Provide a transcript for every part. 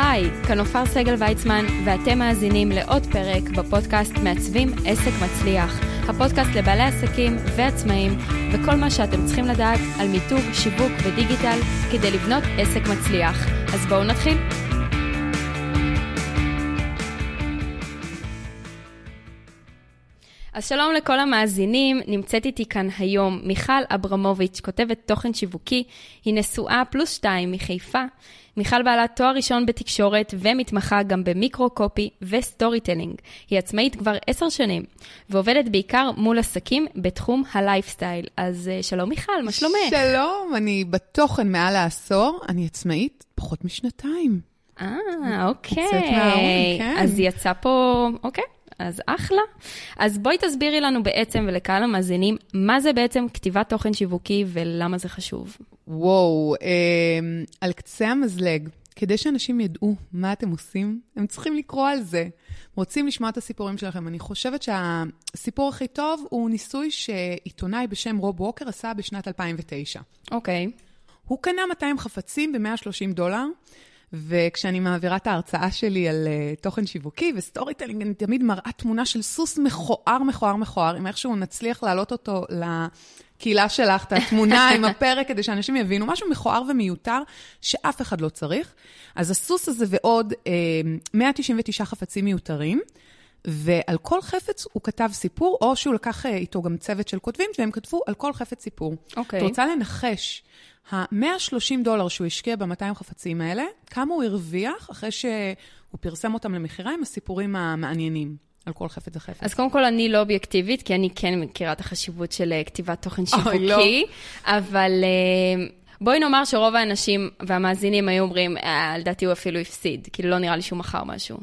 היי, כאן עופר סגל ויצמן, ואתם מאזינים לעוד פרק בפודקאסט מעצבים עסק מצליח. הפודקאסט לבעלי עסקים ועצמאים, וכל מה שאתם צריכים לדעת על מיתוג, שיווק ודיגיטל כדי לבנות עסק מצליח. אז בואו נתחיל. אז שלום לכל המאזינים, נמצאת איתי כאן היום מיכל אברמוביץ', כותבת תוכן שיווקי, היא נשואה פלוס שתיים מחיפה. מיכל בעלת תואר ראשון בתקשורת ומתמחה גם ב-micro-copy ו-storytelling. היא עצמאית כבר עשר שנים, ועובדת בעיקר מול עסקים בתחום ה-lifestyle. אז אה, שלום מיכל, מה שלומך? שלום, אני בתוכן מעל העשור, אני עצמאית פחות משנתיים. אה, אוקיי. כן. אז יצא פה, אוקיי. אז אחלה. אז בואי תסבירי לנו בעצם ולקהל המאזינים, מה זה בעצם כתיבת תוכן שיווקי ולמה זה חשוב. וואו, אה, על קצה המזלג, כדי שאנשים ידעו מה אתם עושים, הם צריכים לקרוא על זה. רוצים לשמוע את הסיפורים שלכם. אני חושבת שהסיפור הכי טוב הוא ניסוי שעיתונאי בשם רוב ווקר עשה בשנת 2009. אוקיי. Okay. הוא קנה 200 חפצים ב-130 דולר, וכשאני מעבירה את ההרצאה שלי על uh, תוכן שיווקי ו-storytelling, אני תמיד מראה תמונה של סוס מכוער, מכוער, מכוער, אם איכשהו נצליח להעלות אותו לקהילה שלך, את התמונה עם הפרק, כדי שאנשים יבינו, משהו מכוער ומיותר שאף אחד לא צריך. אז הסוס הזה ועוד uh, אה, 199 חפצים מיותרים. ועל כל חפץ הוא כתב סיפור, או שהוא לקח אה, איתו גם צוות של כותבים, והם כתבו על כל חפץ סיפור. אוקיי. Okay. את רוצה לנחש, ה-130 דולר שהוא השקיע ב-200 חפצים האלה, כמה הוא הרוויח אחרי שהוא פרסם אותם למכירה עם הסיפורים המעניינים? על כל חפץ וחפץ. אז קודם כל, אני לא אובייקטיבית, כי אני כן מכירה את החשיבות של אה, כתיבת תוכן שיווקי, לא. אבל אה, בואי נאמר שרוב האנשים והמאזינים היו אומרים, לדעתי הוא אפילו הפסיד, כאילו לא נראה לי שהוא מכר משהו.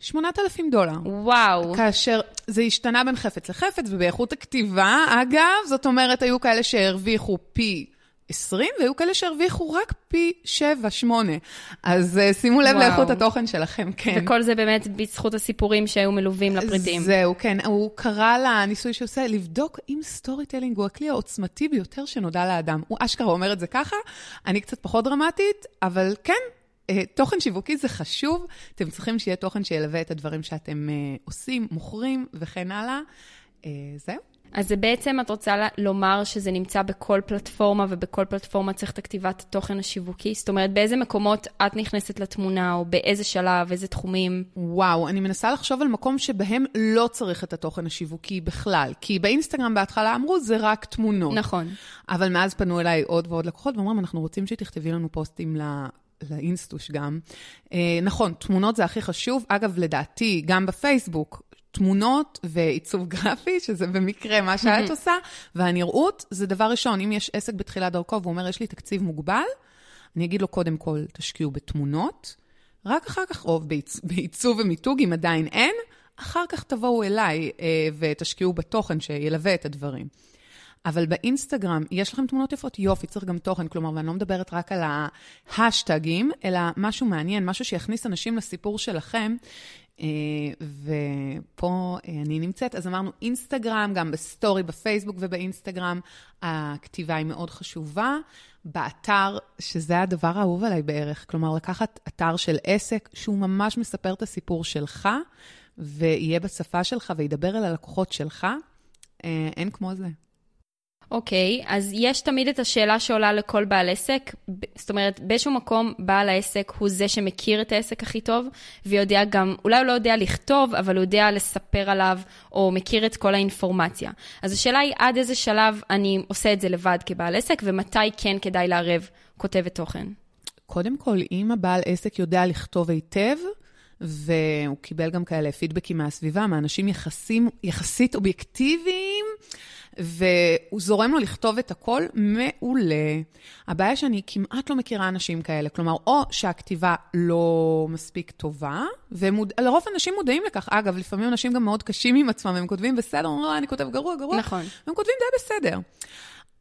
8,000 דולר. וואו. כאשר זה השתנה בין חפץ לחפץ ובאיכות הכתיבה, אגב, זאת אומרת, היו כאלה שהרוויחו פי 20, והיו כאלה שהרוויחו רק פי 7, 8. אז uh, שימו לב. לאיכות התוכן שלכם, כן. וכל זה באמת בזכות הסיפורים שהיו מלווים לפריטים. זהו, כן. הוא קרא לניסוי שהוא עושה, לבדוק אם storytelling הוא הכלי העוצמתי ביותר שנודע לאדם. הוא אשכרה אומר את זה ככה, אני קצת פחות דרמטית, אבל כן, אה, תוכן שיווקי זה חשוב, אתם צריכים שיהיה תוכן שילווה את הדברים שאתם uh, עושים, מוכרים וכן הלאה. זהו. אז זה בעצם, את רוצה לומר שזה נמצא בכל פלטפורמה, ובכל פלטפורמה צריך את הכתיבת התוכן השיווקי? זאת אומרת, באיזה מקומות את נכנסת לתמונה, או באיזה שלב, איזה תחומים? וואו, אני מנסה לחשוב על מקום שבהם לא צריך את התוכן השיווקי בכלל. כי באינסטגרם בהתחלה אמרו, זה רק תמונות. נכון. אבל מאז פנו אליי עוד ועוד לקוחות, ואומרים, אנחנו רוצים שתכתבי לנו פוסטים ל... לאינסטוש גם. אה, נכון, תמונות זה הכי חשוב. אגב, לדעתי, גם בפייסבוק, תמונות ועיצוב גרפי, שזה במקרה מה שאת עושה, והנראות זה דבר ראשון. אם יש עסק בתחילת דרכו והוא אומר, יש לי תקציב מוגבל, אני אגיד לו, קודם כל, תשקיעו בתמונות, רק אחר כך בעיצ... בעיצוב ומיתוג, אם עדיין אין, אחר כך תבואו אליי אה, ותשקיעו בתוכן שילווה את הדברים. אבל באינסטגרם, יש לכם תמונות יפות? יופי, צריך גם תוכן. כלומר, ואני לא מדברת רק על ההאשטגים, אלא משהו מעניין, משהו שיכניס אנשים לסיפור שלכם. אה, ופה אה, אני נמצאת, אז אמרנו אינסטגרם, גם ב-story, בפייסבוק ובאינסטגרם, הכתיבה היא מאוד חשובה. באתר, שזה הדבר האהוב עליי בערך, כלומר, לקחת אתר של עסק שהוא ממש מספר את הסיפור שלך, ויהיה בשפה שלך וידבר אל הלקוחות שלך, אה, אין כמו זה. אוקיי, okay, אז יש תמיד את השאלה שעולה לכל בעל עסק, זאת אומרת, באיזשהו מקום בעל העסק הוא זה שמכיר את העסק הכי טוב, ויודע גם, אולי הוא לא יודע לכתוב, אבל הוא יודע לספר עליו, או מכיר את כל האינפורמציה. אז השאלה היא עד איזה שלב אני עושה את זה לבד כבעל עסק, ומתי כן כדאי לערב כותבת תוכן. קודם כל, אם הבעל עסק יודע לכתוב היטב, והוא קיבל גם כאלה פידבקים מהסביבה, מאנשים יחסים, יחסית אובייקטיביים, והוא זורם לו לכתוב את הכל מעולה. הבעיה שאני כמעט לא מכירה אנשים כאלה, כלומר, או שהכתיבה לא מספיק טובה, ולרוב אנשים מודעים לכך. אגב, לפעמים אנשים גם מאוד קשים עם עצמם, הם כותבים בסדר, אומרים, לא, אני כותב גרוע, גרוע. נכון. הם כותבים די בסדר.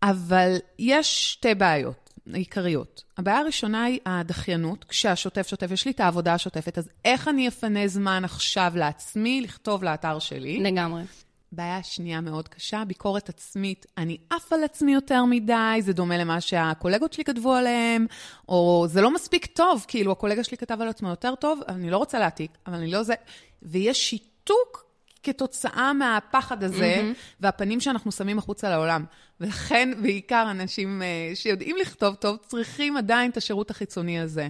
אבל יש שתי בעיות. עיקריות. הבעיה הראשונה היא הדחיינות, כשהשוטף שוטף, יש לי את העבודה השוטפת, אז איך אני אפנה זמן עכשיו לעצמי לכתוב לאתר שלי? לגמרי. בעיה שנייה מאוד קשה, ביקורת עצמית. אני עף על עצמי יותר מדי, זה דומה למה שהקולגות שלי כתבו עליהם, או זה לא מספיק טוב, כאילו, הקולגה שלי כתב על עצמו יותר טוב, אני לא רוצה להעתיק, אבל אני לא זה... ויש שיתוק כתוצאה מהפחד הזה, mm-hmm. והפנים שאנחנו שמים החוצה לעולם. ולכן, בעיקר אנשים uh, שיודעים לכתוב טוב, צריכים עדיין את השירות החיצוני הזה.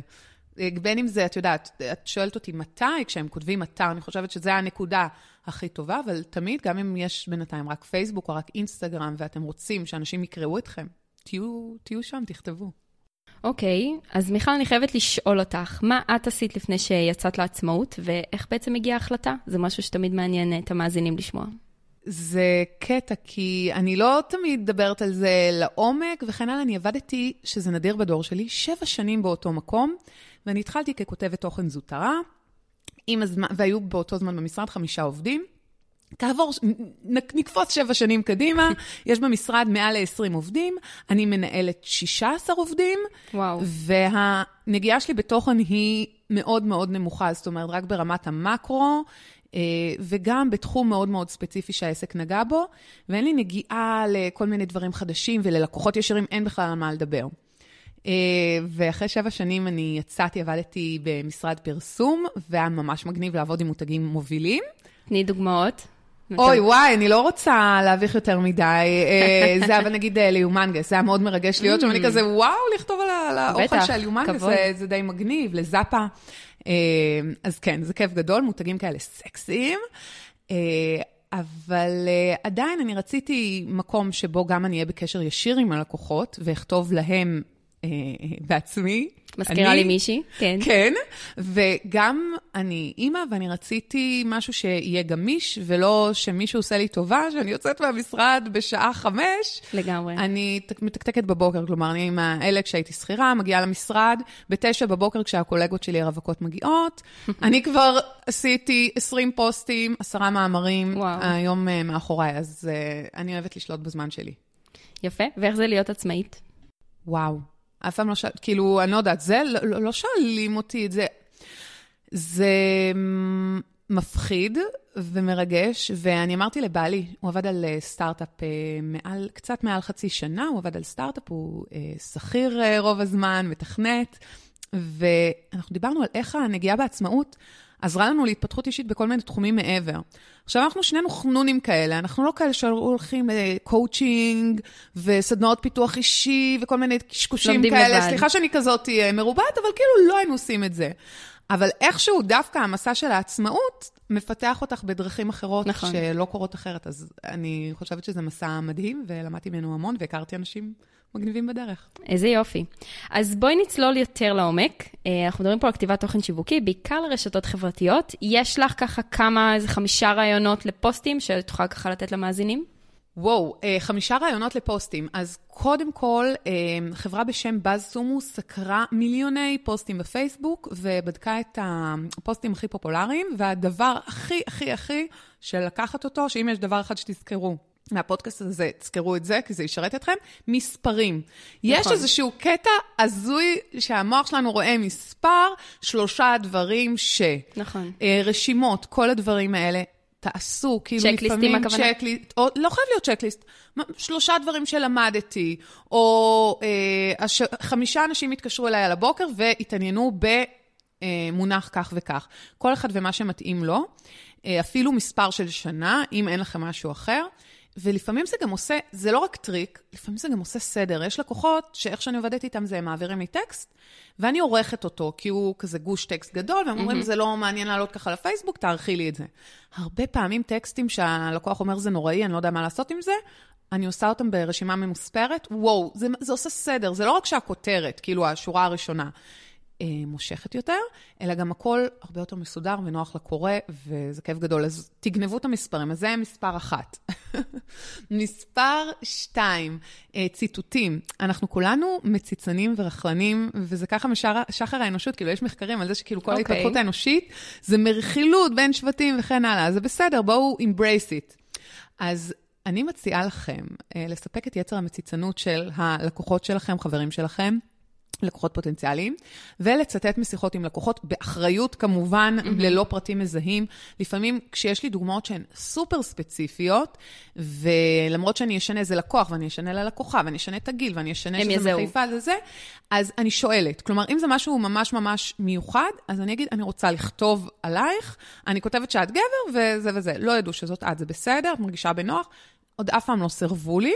בין אם זה, את יודעת, את שואלת אותי מתי, כשהם כותבים אתר, אני חושבת שזו הנקודה הכי טובה, אבל תמיד, גם אם יש בינתיים רק פייסבוק או רק אינסטגרם, ואתם רוצים שאנשים יקראו אתכם, תהיו, תהיו שם, תכתבו. אוקיי, okay, אז מיכל, אני חייבת לשאול אותך, מה את עשית לפני שיצאת לעצמאות, ואיך בעצם הגיעה ההחלטה? זה משהו שתמיד מעניין את המאזינים לשמוע. זה קטע, כי אני לא תמיד מדברת על זה לעומק, וכן הלאה, אני עבדתי, שזה נדיר בדור שלי, שבע שנים באותו מקום, ואני התחלתי ככותבת תוכן זוטרה, הזמן, והיו באותו זמן במשרד חמישה עובדים. כעבור, נקפוץ שבע שנים קדימה, יש במשרד מעל ל-20 עובדים, אני מנהלת 16 עובדים, וואו. והנגיעה שלי בתוכן היא מאוד מאוד נמוכה, זאת אומרת, רק ברמת המקרו, וגם בתחום מאוד מאוד ספציפי שהעסק נגע בו, ואין לי נגיעה לכל מיני דברים חדשים, וללקוחות ישרים אין בכלל על מה לדבר. אה, ואחרי שבע שנים אני יצאתי, עבדתי במשרד פרסום, והיה ממש מגניב לעבוד עם מותגים מובילים. תני דוגמאות. אוי, וואי, אני לא רוצה להביך יותר מדי. אה, זה אבל נגיד אה, ליומנגס, זה היה מאוד מרגש להיות שם, אני mm. כזה, וואו, לכתוב על האוכל של ליומנגס, זה די מגניב, לזאפה. אז כן, זה כיף גדול, מותגים כאלה סקסיים. אבל עדיין אני רציתי מקום שבו גם אני אהיה בקשר ישיר עם הלקוחות, ואכתוב להם אה, בעצמי. מזכירה לי מישהי, כן. כן, וגם אני אימא, ואני רציתי משהו שיהיה גמיש, ולא שמישהו עושה לי טובה, שאני יוצאת מהמשרד בשעה חמש. לגמרי. אני מתקתקת בבוקר, כלומר, אני עם האלה כשהייתי שכירה, מגיעה למשרד, בתשע בבוקר כשהקולגות שלי הרווקות מגיעות. אני כבר עשיתי 20 פוסטים, עשרה מאמרים, וואו. היום uh, מאחוריי, אז uh, אני אוהבת לשלוט בזמן שלי. יפה, ואיך זה להיות עצמאית? וואו. אף פעם לא שאל, כאילו, אני לא יודעת, זה, לא, לא, לא שואלים אותי את זה. זה מפחיד ומרגש, ואני אמרתי לבעלי, הוא עבד על אה, סטארט-אפ אה, מעל, קצת מעל חצי שנה, הוא עבד על סטארט-אפ, הוא אה, שכיר רוב הזמן, מתכנת, ואנחנו דיברנו על איך הנגיעה בעצמאות עזרה לנו להתפתחות אישית בכל מיני תחומים מעבר. עכשיו, אנחנו שנינו חנונים כאלה, אנחנו לא כאלה שהולכים לקואוצ'ינג וסדנאות פיתוח אישי וכל מיני קשקושים כאלה. לבד. סליחה שאני כזאת אה, מרובעת, אבל כאילו לא היינו עושים את זה. אבל איכשהו דווקא המסע של העצמאות מפתח אותך בדרכים אחרות, נכון. שלא קורות אחרת. אז אני חושבת שזה מסע מדהים, ולמדתי ממנו המון, והכרתי אנשים מגניבים בדרך. איזה יופי. אז בואי נצלול יותר לעומק. אה, אנחנו מדברים פה על כתיבת תוכן שיווקי, בעיקר לרשתות חברתיות. יש לך ככה כמה, איזה חמישה רעיונות לפוסטים שאת יכולה ככה לתת למאזינים? וואו, אה, חמישה רעיונות לפוסטים. אז קודם כל, אה, חברה בשם באז סומו סקרה מיליוני פוסטים בפייסבוק, ובדקה את הפוסטים הכי פופולריים, והדבר הכי, הכי, הכי של לקחת אותו, שאם יש דבר אחד שתזכרו מהפודקאסט הזה, תזכרו את זה, כי זה ישרת אתכם, מספרים. נכון. יש איזשהו קטע הזוי שהמוח שלנו רואה מספר, שלושה דברים ש... נכון. אה, רשימות, כל הדברים האלה. תעשו, כאילו לפעמים הכוונה? checklist, או לא חייב להיות checklist, שלושה דברים שלמדתי, או אה, הש, חמישה אנשים התקשרו אליי על הבוקר והתעניינו במונח אה, כך וכך. כל אחד ומה שמתאים לו, אה, אפילו מספר של שנה, אם אין לכם משהו אחר. ולפעמים זה גם עושה, זה לא רק טריק, לפעמים זה גם עושה סדר. יש לקוחות שאיך שאני עובדת איתם זה הם מעבירים לי טקסט, ואני עורכת אותו, כי הוא כזה גוש טקסט גדול, והם אומרים, mm-hmm. זה לא מעניין לעלות ככה לפייסבוק, תערכי לי את זה. הרבה פעמים טקסטים שהלקוח אומר, זה נוראי, אני לא יודע מה לעשות עם זה, אני עושה אותם ברשימה ממוספרת, וואו, זה, זה עושה סדר, זה לא רק שהכותרת, כאילו השורה הראשונה. אה, מושכת יותר, אלא גם הכל הרבה יותר מסודר ונוח לקורא, וזה כיף גדול. אז תגנבו את המספרים, אז זה מספר אחת. מספר שתיים, אה, ציטוטים. אנחנו כולנו מציצנים ורכלנים, וזה ככה משחר האנושות, כאילו יש מחקרים על זה שכאילו כל okay. אוקיי. ההתפתחות האנושית זה מרכילות בין שבטים וכן הלאה. זה בסדר, בואו embrace it. אז אני מציעה לכם אה, לספק את יצר המציצנות של הלקוחות שלכם, חברים שלכם. לקוחות פוטנציאליים, ולצטט משיחות עם לקוחות, באחריות כמובן, mm-hmm. ללא פרטים מזהים. לפעמים כשיש לי דוגמאות שהן סופר ספציפיות, ולמרות שאני אשנה איזה לקוח, ואני אשנה ללקוחה, ואני אשנה את הגיל, ואני אשנה שזה. מחיפה לזה, אז אני שואלת. כלומר, אם זה משהו ממש ממש מיוחד, אז אני אגיד, אני רוצה לכתוב עלייך, אני כותבת שאת גבר, וזה וזה. לא ידעו שזאת את, זה בסדר, את מרגישה בנוח. עוד אף פעם לא סירבו לי,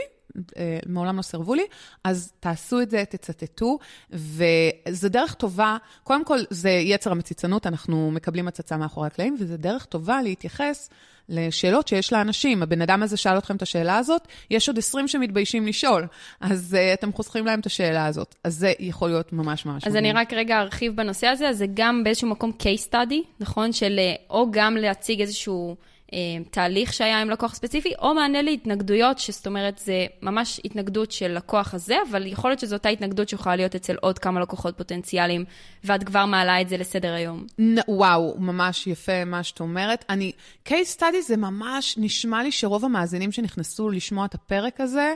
מעולם לא סירבו לי, אז תעשו את זה, תצטטו, וזו דרך טובה, קודם כל זה יצר המציצנות, אנחנו מקבלים הצצה מאחורי הקלעים, וזו דרך טובה להתייחס לשאלות שיש לאנשים. הבן אדם הזה שאל אתכם את השאלה הזאת, יש עוד 20 שמתביישים לשאול, אז uh, אתם חוסכים להם את השאלה הזאת. אז זה יכול להיות ממש ממש... אז אני רק רגע ארחיב בנושא הזה, זה גם באיזשהו מקום case study, נכון? של אה, או גם להציג איזשהו... אה, תהליך שהיה עם לקוח ספציפי, או מענה להתנגדויות, שזאת אומרת, זה ממש התנגדות של לקוח הזה, אבל יכול להיות שזו אותה התנגדות שיכולה להיות אצל עוד כמה לקוחות פוטנציאליים, ואת כבר מעלה את זה לסדר היום. וואו, ממש יפה מה שאת אומרת. אני, case study זה ממש, נשמע לי שרוב המאזינים שנכנסו לשמוע את הפרק הזה,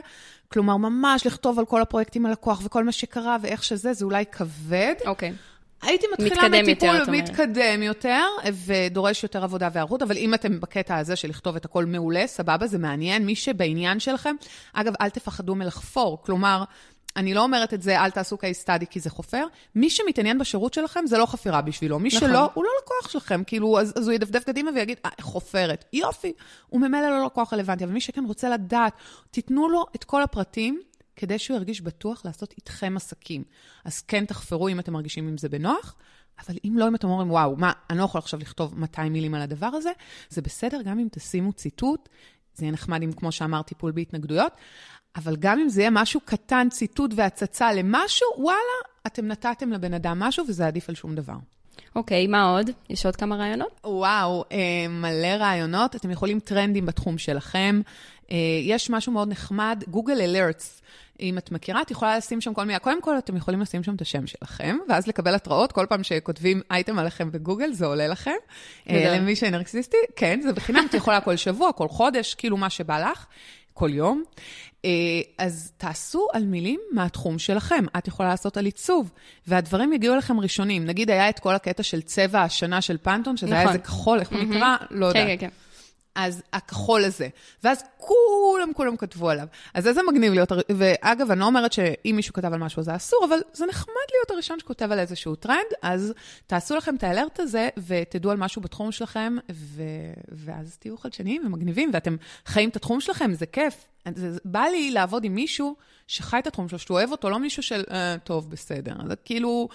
כלומר, ממש לכתוב על כל הפרויקטים הלקוח וכל מה שקרה ואיך שזה, זה אולי כבד. אוקיי. Okay. הייתי מתחילה מטיפול יותר, מתקדם יותר, ודורש יותר עבודה והיערכות, אבל אם אתם בקטע הזה של לכתוב את הכל מעולה, סבבה, זה מעניין. מי שבעניין שלכם, אגב, אל תפחדו מלחפור. כלומר, אני לא אומרת את זה, אל תעשו case study כי זה חופר. מי שמתעניין בשירות שלכם, זה לא חפירה בשבילו. מי נכון. שלא, הוא לא לקוח שלכם. כאילו, אז, אז הוא ידפדף קדימה ויגיד, אה, חופרת. יופי, הוא ממילא לא לקוח רלוונטי. אבל מי שכן רוצה לדעת, תיתנו לו את כל הפרטים, כדי שהוא ירגיש בטוח לעשות איתכם עסקים. אז כן תחפרו אם אתם מרגישים עם זה בנוח, אבל אם לא, אם אתם אומרים, וואו, מה, אני לא יכול עכשיו לכתוב 200 מילים על הדבר הזה, זה בסדר גם אם תשימו ציטוט, זה יהיה נחמד אם, כמו שאמר, טיפול בהתנגדויות, אבל גם אם זה יהיה משהו קטן, ציטוט והצצה למשהו, וואלה, אתם נתתם לבן אדם משהו וזה עדיף על שום דבר. אוקיי, okay, מה עוד? יש עוד כמה רעיונות? וואו, אה, מלא רעיונות. אתם יכולים טרנדים בתחום שלכם. אה, יש משהו מאוד נחמד, גוגל אלרטס. אם את מכירה, את יכולה לשים שם כל מיני, קודם כל אתם יכולים לשים שם את השם שלכם, ואז לקבל התראות כל פעם שכותבים אייטם עליכם בגוגל, זה עולה לכם. אה, למי שנרקסיסטי, כן, זה בחינם, את יכולה כל שבוע, כל חודש, כאילו מה שבא לך, כל יום. אה, אז תעשו על מילים מהתחום שלכם. את יכולה לעשות על עיצוב, והדברים יגיעו אליכם ראשונים. נגיד, היה את כל הקטע של צבע השנה של פנטון, שזה נכון. היה איזה כחול, איך הוא נקרא? לא יודעת. כן, כן, כן. אז הכחול הזה. ואז כולם, כולם כתבו עליו. אז איזה מגניב להיות, ואגב, אני לא אומרת שאם מישהו כתב על משהו זה אסור, אבל זה נחמד להיות הראשון שכותב על איזשהו טרנד, אז תעשו לכם את האלרט הזה, ותדעו על משהו בתחום שלכם, ו... ואז תהיו חדשניים ומגניבים, ואתם חיים את התחום שלכם, זה כיף. זה, בא לי לעבוד עם מישהו שחי את התחום שלו, שהוא אוהב אותו, לא מישהו של, אה, טוב, בסדר. זה כאילו...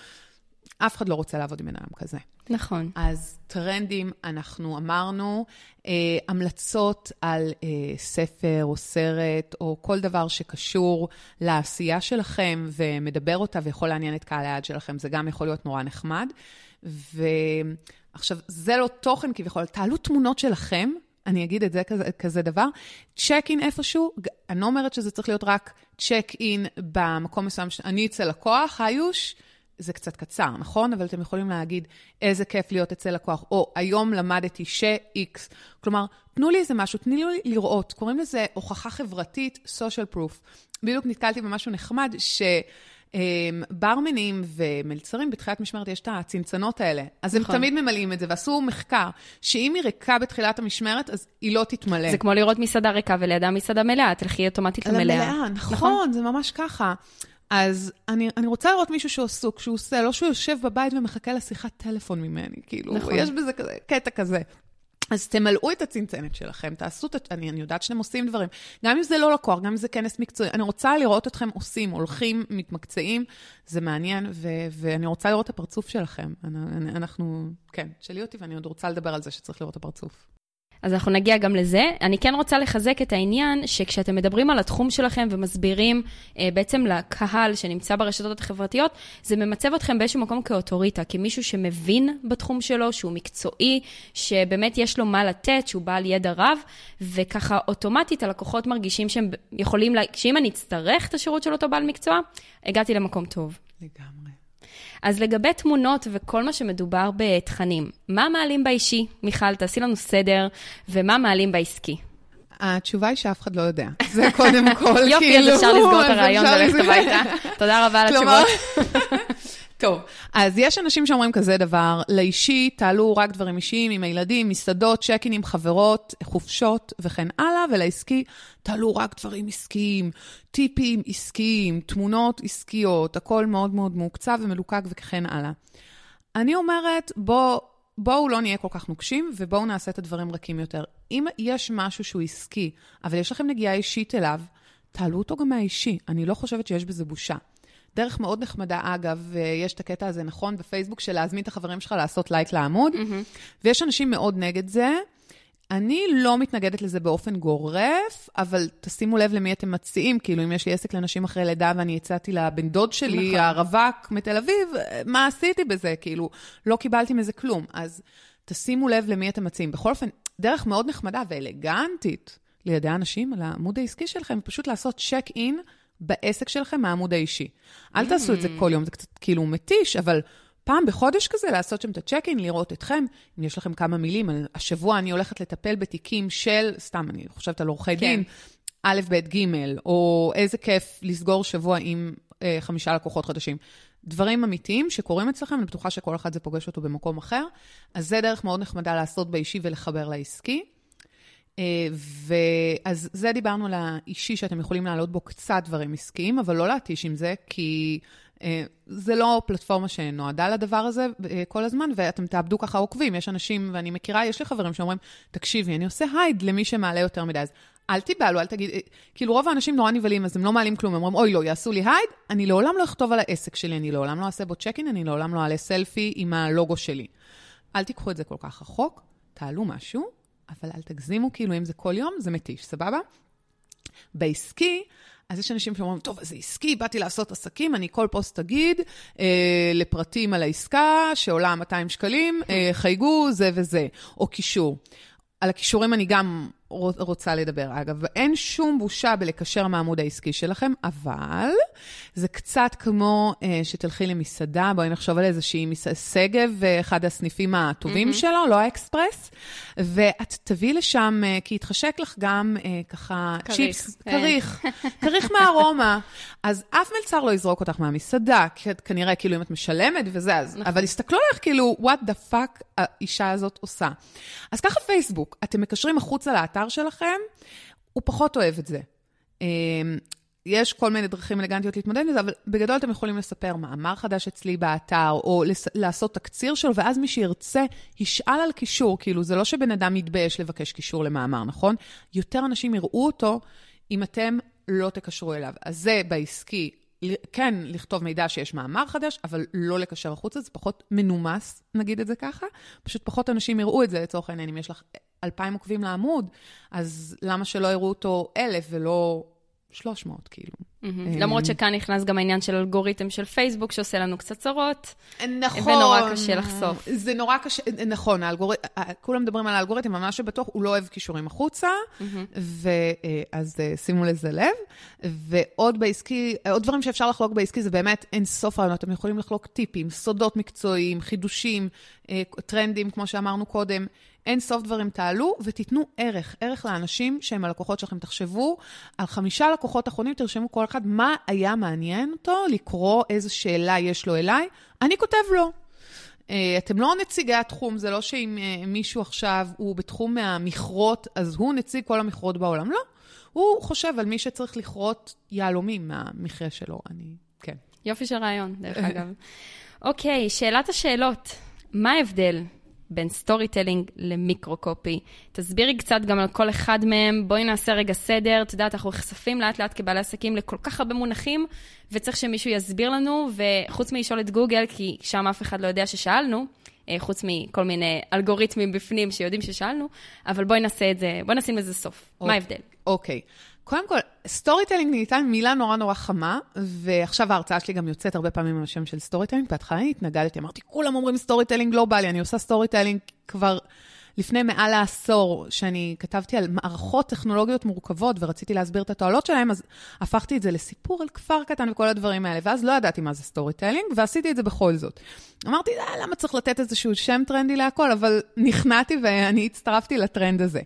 אף אחד לא רוצה לעבוד עם בן אדם כזה. נכון. אז טרנדים, אנחנו אמרנו, אה, המלצות על אה, ספר או סרט, או כל דבר שקשור לעשייה שלכם ומדבר אותה ויכול לעניין את קהל היעד שלכם, זה גם יכול להיות נורא נחמד. ועכשיו, זה לא תוכן כביכול, תעלו תמונות שלכם. אני אגיד את זה כזה, כזה דבר, צ'ק אין איפשהו, אני לא אומרת שזה צריך להיות רק צ'ק אין במקום מסוים, אני אצל לקוח, היוש, זה קצת קצר, נכון? אבל אתם יכולים להגיד, איזה כיף להיות אצל לקוח, או היום למדתי ש-X. כלומר, תנו לי איזה משהו, תנו לי לראות. קוראים לזה הוכחה חברתית, social proof. בדיוק נתקלתי במשהו נחמד, ש... ברמנים ומלצרים, בתחילת משמרת יש את הצנצנות האלה. אז נכון. הם תמיד ממלאים את זה, ועשו מחקר, שאם היא ריקה בתחילת המשמרת, אז היא לא תתמלא. זה כמו לראות מסעדה ריקה ולידה מסעדה מלאה, תלכי אוטומטית למלאה. למלאה, נכון, נכון, זה ממש ככה. אז אני, אני רוצה לראות מישהו שעסוק, שהוא עושה, לא שהוא יושב בבית ומחכה לשיחת טלפון ממני, כאילו, נכון. יש בזה כזה, קטע כזה. אז תמלאו את הצנצנת שלכם, תעשו את... אני, אני יודעת שאתם עושים דברים. גם אם זה לא לקוח, גם אם זה כנס מקצועי, אני רוצה לראות אתכם עושים, הולכים, מתמקצעים, זה מעניין, ו, ואני רוצה לראות את הפרצוף שלכם. אני, אנחנו, כן, תשאלי אותי, ואני עוד רוצה לדבר על זה שצריך לראות את הפרצוף. אז אנחנו נגיע גם לזה. אני כן רוצה לחזק את העניין שכשאתם מדברים על התחום שלכם ומסבירים אה, בעצם לקהל שנמצא ברשתות החברתיות, זה ממצב אתכם באיזשהו מקום כאוטוריטה, כמישהו שמבין בתחום שלו, שהוא מקצועי, שבאמת יש לו מה לתת, שהוא בעל ידע רב, וככה אוטומטית הלקוחות מרגישים שהם יכולים, לה... שאם אני אצטרך את השירות של אותו בעל מקצוע, הגעתי למקום טוב. לגמרי. אז לגבי תמונות וכל מה שמדובר בתכנים, מה מעלים באישי? מיכל, תעשי לנו סדר, ומה מעלים בעסקי? התשובה היא שאף אחד לא יודע. זה קודם כל, כאילו... יופי, אז אפשר לסגור את הרעיון וללכת הביתה. תודה רבה על התשובות. טוב, אז יש אנשים שאומרים כזה דבר, לאישי תעלו רק דברים אישיים עם הילדים, מסעדות, צ'קינים, חברות, חופשות וכן הלאה, ולעסקי תעלו רק דברים עסקיים, טיפים עסקיים, תמונות עסקיות, הכל מאוד מאוד מעוקצב ומלוקק וכן הלאה. אני אומרת, בוא, בואו לא נהיה כל כך נוקשים ובואו נעשה את הדברים רכים יותר. אם יש משהו שהוא עסקי, אבל יש לכם נגיעה אישית אליו, תעלו אותו גם מהאישי. אני לא חושבת שיש בזה בושה. דרך מאוד נחמדה, אגב, יש את הקטע הזה, נכון, בפייסבוק, של להזמין את החברים שלך לעשות לייק לעמוד, mm-hmm. ויש אנשים מאוד נגד זה. אני לא מתנגדת לזה באופן גורף, אבל תשימו לב למי אתם מציעים. כאילו, אם יש לי עסק לנשים אחרי לידה ואני הצעתי לבן דוד שלי, נכון. הרווק מתל אביב, מה עשיתי בזה? כאילו, לא קיבלתי מזה כלום. אז תשימו לב למי אתם מציעים. בכל אופן, דרך מאוד נחמדה ואלגנטית לידי אנשים על העמוד העסקי שלכם, פשוט לעשות צ'ק אין בעסק שלכם מהעמוד האישי. אל תעשו את זה כל יום, זה קצת כאילו מתיש, אבל פעם בחודש כזה לעשות שם את הצ'ק-אין, לראות אתכם, אם יש לכם כמה מילים. השבוע אני הולכת לטפל בתיקים של, סתם, אני חושבת על עורכי כן. דין, א', ב', ג', או איזה כיף לסגור שבוע עם אה, חמישה לקוחות חדשים. דברים אמיתיים שקורים אצלכם, אני בטוחה שכל אחד זה פוגש אותו במקום אחר. אז זה דרך מאוד נחמדה לעשות באישי ולחבר לעסקי. אה, ואז זה דיברנו על האישי, שאתם יכולים להעלות בו קצת דברים עסקיים, אבל לא להתיש עם זה, כי אה, זה לא פלטפורמה שנועדה לדבר הזה אה, כל הזמן, ואתם תאבדו ככה עוקבים. יש אנשים, ואני מכירה, יש לי חברים שאומרים, תקשיבי, אני עושה הייד למי שמעלה יותר מדי, אז אל תיבהלו, אל תגיד, כאילו רוב האנשים נורא נבהלים, אז הם לא מעלים כלום, הם אומרים, אוי, לא, יעשו לי הייד, אני לעולם לא אכתוב על העסק שלי, אני לעולם לא אעשה בו צ'ק-אין, אני לעולם לא אעלה סלפי עם הלוגו שלי. אל תיקחו את זה כל כך רחוק, תעלו משהו, אבל אל תגזימו, כאילו אם זה כל יום, זה מתיש, סבבה? בעסקי, אז יש אנשים שאומרים, טוב, זה עסקי, באתי לעשות עסקים, אני כל פוסט אגיד אה, לפרטים על העסקה שעולה 200 שקלים, אה, חייגו זה וזה, או קישור. על הכישורים אני גם רוצה לדבר. אגב, אין שום בושה בלקשר מהעמוד העסקי שלכם, אבל זה קצת כמו אה, שתלכי למסעדה, בואי נחשוב על איזושהי מסעדה, שגב, אחד הסניפים הטובים mm-hmm. שלו, לא האקספרס, ואת תביאי לשם, אה, כי יתחשק לך גם אה, ככה כריך, צ'יפס, כן. כריך, כריך מהארומה. אז אף מלצר לא יזרוק אותך מהמסעדה, כנראה כאילו אם את משלמת וזה, אז, נכון. אבל הסתכלו עליך כאילו, what the fuck האישה הזאת עושה. אז ככה פייסבוק, אתם מקשרים החוצה לאתר שלכם, הוא פחות אוהב את זה. אמ, יש כל מיני דרכים אלגנטיות להתמודד עם זה, אבל בגדול אתם יכולים לספר מאמר חדש אצלי באתר, או לס- לעשות תקציר שלו, ואז מי שירצה ישאל על קישור, כאילו זה לא שבן אדם מתבייש לבקש קישור למאמר, נכון? יותר אנשים יראו אותו אם אתם לא תקשרו אליו. אז זה בעסקי, כן לכתוב מידע שיש מאמר חדש, אבל לא לקשר החוצה, זה פחות מנומס, נגיד את זה ככה. פשוט פחות אנשים יראו את זה, לצורך העניין, אם יש לך אלפיים עוקבים לעמוד, אז למה שלא יראו אותו אלף ולא 300, כאילו. Mm-hmm. למרות שכאן נכנס גם העניין של אלגוריתם של פייסבוק, שעושה לנו קצת צרות. נכון. ונורא קשה לחשוף. זה נורא קשה, נכון, האלגוריתם, כולם מדברים על האלגוריתם, אבל מה שבטוח, הוא לא אוהב קישורים החוצה, mm-hmm. ואז אה, שימו לזה לב. ועוד בעסקי, עוד דברים שאפשר לחלוק בעסקי, זה באמת אין סוף רעיונות. אתם יכולים לחלוק טיפים, סודות מקצועיים, חידושים, אה, טרנדים, כמו שאמרנו קודם. אין סוף דברים תעלו ותיתנו ערך, ערך לאנשים שהם הלקוחות שלכם. תחשבו על חמישה לקוחות אחרונים, תרשמו כל אחד מה היה מעניין אותו לקרוא, איזה שאלה יש לו אליי, אני כותב לו. אה, אתם לא נציגי התחום, זה לא שאם אה, מישהו עכשיו הוא בתחום מהמכרות, אז הוא נציג כל המכרות בעולם. לא, הוא חושב על מי שצריך לכרות יהלומים מהמכרה שלו. אני, כן. יופי של רעיון, דרך אגב. אוקיי, שאלת השאלות. מה ההבדל בין storytelling ל-micro-copy. תסבירי קצת גם על כל אחד מהם, בואי נעשה רגע סדר. את יודעת, אנחנו נחשפים לאט לאט כבעלי עסקים לכל כך הרבה מונחים, וצריך שמישהו יסביר לנו, וחוץ מלשאול את גוגל, כי שם אף אחד לא יודע ששאלנו, אה, חוץ מכל מיני אלגוריתמים בפנים שיודעים ששאלנו, אבל בואי נעשה את זה, בואי נשים לזה סוף. Okay. מה אוקיי. ההבדל? אוקיי. קודם כל, storytelling נהייתה מילה נורא נורא חמה, ועכשיו ההרצאה שלי גם יוצאת הרבה פעמים עם השם של storytelling. בהתחלה התנגדתי, אמרתי, כולם אומרים storytelling לא בא לי, אני עושה storytelling כבר לפני מעל העשור, שאני כתבתי על מערכות טכנולוגיות מורכבות ורציתי להסביר את התועלות שלהם, אז הפכתי את זה לסיפור על כפר קטן וכל הדברים האלה, ואז לא ידעתי מה זה storytelling, ועשיתי את זה בכל זאת. אמרתי, אה, למה צריך לתת איזשהו שם טרנדי להכל, אבל נכנעתי ואני הצטרפתי לטרנד הזה.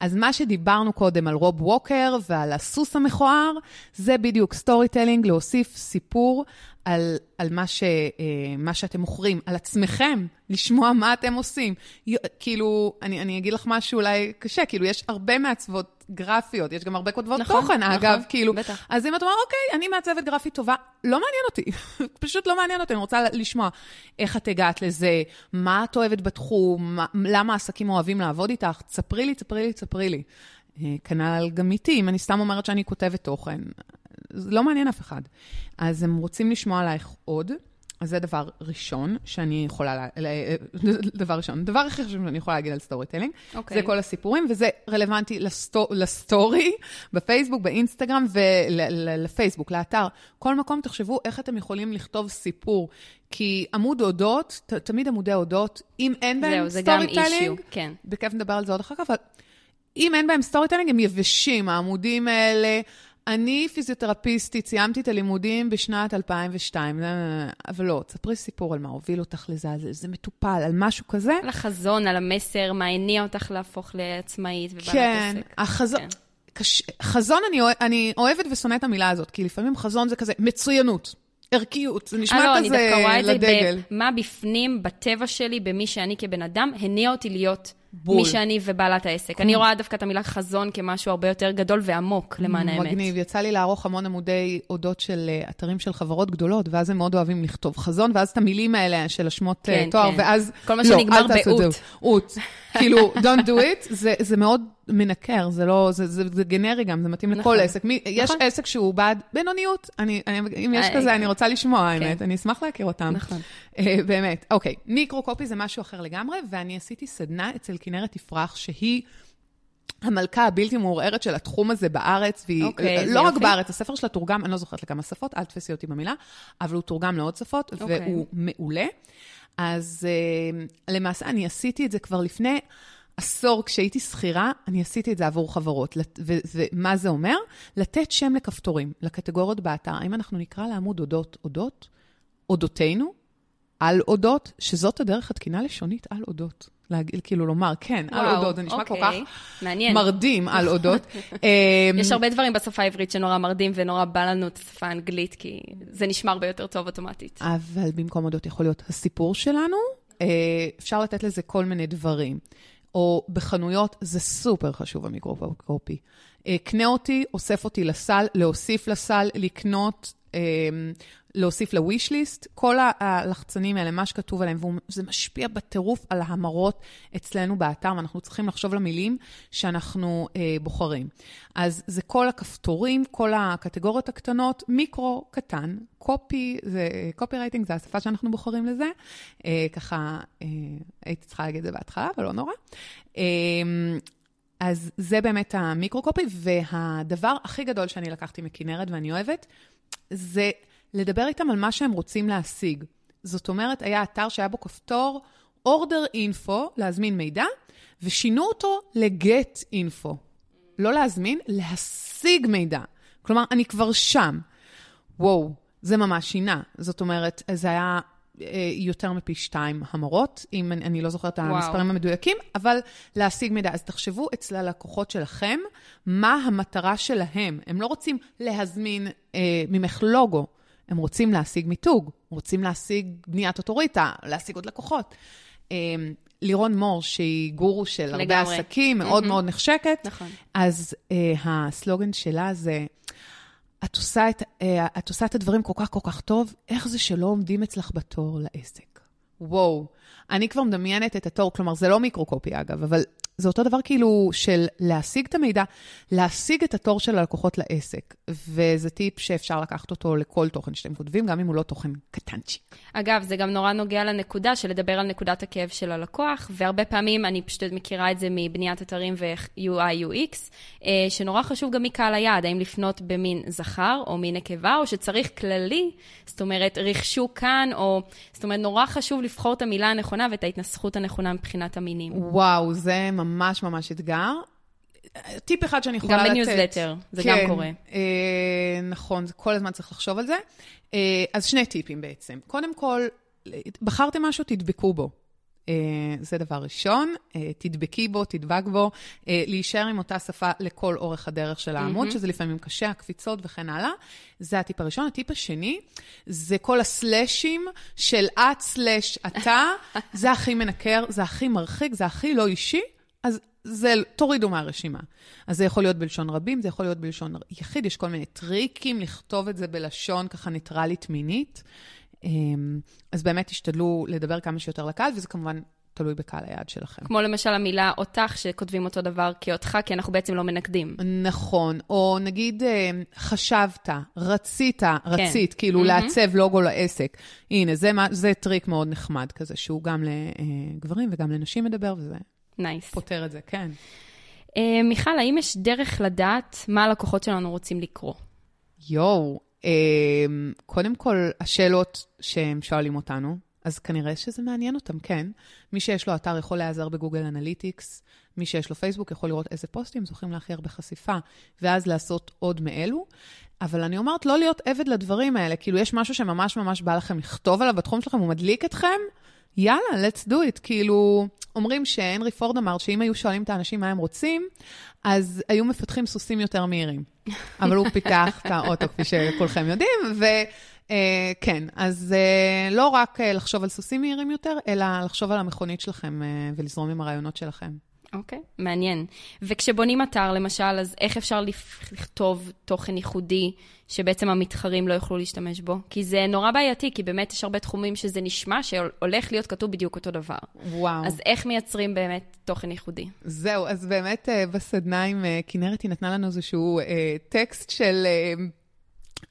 אז מה שדיברנו קודם על רוב ווקר ועל הסוס המכוער, זה בדיוק storytelling, להוסיף סיפור על, על מה, ש, אה, מה שאתם מוכרים, על עצמכם, לשמוע מה אתם עושים. כאילו, אני, אני אגיד לך משהו אולי קשה, כאילו, יש הרבה מעצבות גרפיות, יש גם הרבה כותבות נכון, תוכן, נכון, אגב, כאילו. בטח. אז אם את אומרת, אוקיי, אני מעצבת גרפית טובה, לא מעניין אותי, פשוט לא מעניין אותי, אני רוצה לשמוע איך את הגעת לזה, מה את אוהבת בתחום, מה, למה עסקים אוהבים לעבוד איתך, תספרי לי, תספרי לי, תספרי לי. אה, כנ"ל גם איתי, אם אני סתם אומרת שאני כותבת תוכן, זה לא מעניין אף אחד. אז הם רוצים לשמוע עלייך עוד. אז זה דבר ראשון שאני יכולה, דבר ראשון. דבר הכי חשוב שאני יכולה להגיד על storytelling, okay. זה כל הסיפורים, וזה רלוונטי ל sto, ל story, בפייסבוק, באינסטגרם ולפייסבוק, לאתר. כל מקום תחשבו איך אתם יכולים לכתוב סיפור. כי עמוד אודות, ת, תמיד עמודי אודות, אם אין בהם storytelling, כן. בכיף נדבר על זה עוד אחר כך, אבל אם אין בהם storytelling, הם יבשים, העמודים האלה. אני פיזיותרפיסטית, סיימתי את הלימודים בשנת 2002, אבל לא, תספרי סיפור על מה הוביל אותך לזה, על זה מטופל, על משהו כזה. על החזון, על המסר, מה הניע אותך להפוך לעצמאית ובעלת כן, עסק. החזון, כן, קש... חזון אני, אני אוהבת ושונאת את המילה הזאת, כי לפעמים חזון זה כזה מצוינות. ערכיות, זה נשמע לא, כזה לדגל. אני דווקא רואה את זה במה בפנים, בטבע שלי, במי שאני כבן אדם, הניע אותי להיות בול. מי שאני ובעלת העסק. אני רואה דווקא את המילה חזון כמשהו הרבה יותר גדול ועמוק, למען האמת. מגניב. יצא לי לערוך המון עמודי אודות של אה, אתרים של חברות גדולות, ואז הם מאוד אוהבים לכתוב חזון, ואז את המילים האלה של השמות אה, כן, תואר, כן. ואז... כל מה לא, שנגמר באות. אות. כאילו, don't do it, זה, זה מאוד מנקר, זה לא, זה, זה, זה גנרי גם, זה מתאים נכון, לכל עסק. מי, נכון. יש עסק שהוא בעד בינוניות, אני, אני, אם יש כזה, אני רוצה לשמוע, כן. האמת, אני אשמח להכיר אותם. נכון. Uh, באמת. אוקיי, מיקרו-קופי זה משהו אחר לגמרי, ואני עשיתי סדנה אצל כנרת יפרח, שהיא... המלכה הבלתי מעורערת של התחום הזה בארץ, והיא okay, אוקיי, לא רק יופי. בארץ, הספר שלה תורגם, אני לא זוכרת לכמה שפות, אל תפסי אותי במילה, אבל הוא תורגם לעוד שפות, okay. אוקיי. והוא מעולה. אז למעשה אני עשיתי את זה כבר לפני עשור, כשהייתי שכירה, אני עשיתי את זה עבור חברות. ומה זה אומר? לתת שם לכפתורים, לקטגוריות באתר. האם אנחנו נקרא לעמוד אודות אודות? אודותינו? על אודות, שזאת הדרך התקינה לשונית על אודות. להגיד, כאילו לומר, כן, וואו, על אודות, זה נשמע אוקיי. כל כך מעניין. מרדים על אודות. אמ, יש הרבה דברים בשפה העברית שנורא מרדים ונורא בא לנו את השפה האנגלית, כי זה נשמע הרבה יותר טוב אוטומטית. אבל במקום אודות יכול להיות הסיפור שלנו, אה, אפשר לתת לזה כל מיני דברים. או בחנויות, זה סופר חשוב המיקרוקופי. אה, קנה אותי, אוסף אותי לסל, להוסיף לסל, לקנות, להוסיף ל-wish list, כל הלחצנים האלה, מה שכתוב עליהם, וזה משפיע בטירוף על ההמרות אצלנו באתר, ואנחנו צריכים לחשוב למילים שאנחנו אה, בוחרים. אז זה כל הכפתורים, כל הקטגוריות הקטנות, מיקרו קטן, קופי, זה, קופי רייטינג זה השפה שאנחנו בוחרים לזה. אה, ככה, אה, הייתי צריכה להגיד את זה בהתחלה, אבל לא נורא. אה, אז זה באמת המיקרו-קופי, והדבר הכי גדול שאני לקחתי מכנרת ואני אוהבת, זה לדבר איתם על מה שהם רוצים להשיג. זאת אומרת, היה אתר שהיה בו כפתור order info, להזמין מידע, ושינו אותו ל-get info. לא להזמין, להשיג מידע. כלומר, אני כבר שם. וואו, זה ממש שינה. זאת אומרת, זה היה יותר מפי שתיים המרות, אם אני, אני לא זוכרת את המספרים המדויקים, אבל להשיג מידע. אז תחשבו אצל הלקוחות שלכם, מה המטרה שלהם. הם לא רוצים להזמין אה, ממך לוגו. הם רוצים להשיג מיתוג, רוצים להשיג בניית אוטוריטה, להשיג עוד לקוחות. אמ, לירון מור, שהיא גורו של לגמרי. הרבה עסקים, מאוד mm-hmm. מאוד נחשקת, נכון. אז uh, הסלוגן שלה זה, את עושה, את, uh, את עושה את הדברים כל כך כל כך טוב, איך זה שלא עומדים אצלך בתור לעסק? וואו, אני כבר מדמיינת את התור, כלומר, זה לא מיקרו-קופי אגב, אבל זה אותו דבר כאילו של להשיג את המידע, להשיג את התור של הלקוחות לעסק. וזה טיפ שאפשר לקחת אותו לכל תוכן שאתם כותבים, גם אם הוא לא תוכן קטנצ'יק. אגב, זה גם נורא נוגע לנקודה של לדבר על נקודת הכאב של הלקוח, והרבה פעמים, אני פשוט מכירה את זה מבניית אתרים ו-UI UX, אה, שנורא חשוב גם מקהל היעד, האם לפנות במין זכר או מין נקבה, או שצריך כללי, זאת אומרת, רכשו כאן, או... זאת אומרת, נורא חשוב לבחור את המילה הנכונה ואת ההתנסחות הנכונה מבחינת המינים. וואו, זה ממש ממש אתגר. טיפ אחד שאני יכולה לתת. גם בניוזלטר, זה כן, גם קורה. אה, נכון, כל הזמן צריך לחשוב על זה. אה, אז שני טיפים בעצם. קודם כל, בחרתם משהו, תדבקו בו. אה, זה דבר ראשון, אה, תדבקי בו, תדבק בו, אה, להישאר עם אותה שפה לכל אורך הדרך של העמוד, מהמם. שזה לפעמים קשה, הקפיצות וכן הלאה. זה הטיפ הראשון. הטיפ השני, זה כל הסלאשים של את סלאש אתה, זה הכי מנקר, זה הכי מרחיק, זה הכי לא אישי, אז זה, תורידו מהרשימה. אז זה יכול להיות בלשון רבים, זה יכול להיות בלשון יחיד, יש כל מיני טריקים לכתוב את זה בלשון ככה ניטרלית מינית. אמ, אז באמת תשתדלו לדבר כמה שיותר לקהל, וזה כמובן תלוי בקהל היעד שלכם. כמו למשל המילה אותך, שכותבים אותו דבר כאותך, כי אנחנו בעצם לא מנקדים. נכון, או נגיד אה, חשבת, רצית, רצית, כאילו מהמם. לעצב לוגו לעסק. הנה, זה, זה טריק מאוד נחמד כזה, שהוא גם לגברים וגם לנשים מדבר, וזה nice. פותר את זה, כן. אה, מיכל, האם יש דרך לדעת מה הלקוחות שלנו רוצים לקרוא? יואו, אה, קודם כל, השאלות שהם שואלים אותנו, אז כנראה שזה מעניין אותם, כן. מי שיש לו אתר יכול להיעזר ב Google Analytics, מי שיש לו פייסבוק יכול לראות איזה פוסטים זוכים להכי הרבה חשיפה, ואז לעשות עוד מאלו. אבל אני אומרת, לא להיות עבד לדברים האלה. כאילו, יש משהו שממש ממש בא לכם לכתוב עליו בתחום שלכם, הוא מדליק אתכם, יאללה, let's do it. כאילו, אומרים שהנרי פורד אמר שאם היו שואלים את האנשים מה הם רוצים, אז היו מפתחים סוסים יותר מהירים. אבל הוא פיתח את האוטו, כפי שכולכם יודעים, וכן, אז אה, לא רק אה, לחשוב על סוסים מהירים יותר, אלא לחשוב על המכונית שלכם אה, ולזרום עם הרעיונות שלכם. אוקיי, מעניין. וכשבונים אתר, למשל, אז איך אפשר לכתוב תוכן ייחודי שבעצם המתחרים לא יוכלו להשתמש בו? כי זה נורא בעייתי, כי באמת יש הרבה תחומים שזה נשמע שהולך להיות כתוב בדיוק אותו דבר. וואו. אז איך מייצרים באמת תוכן ייחודי? זהו, אז באמת אה, בסדנה עם אה, כנרת היא נתנה לנו איזשהו אה, טקסט של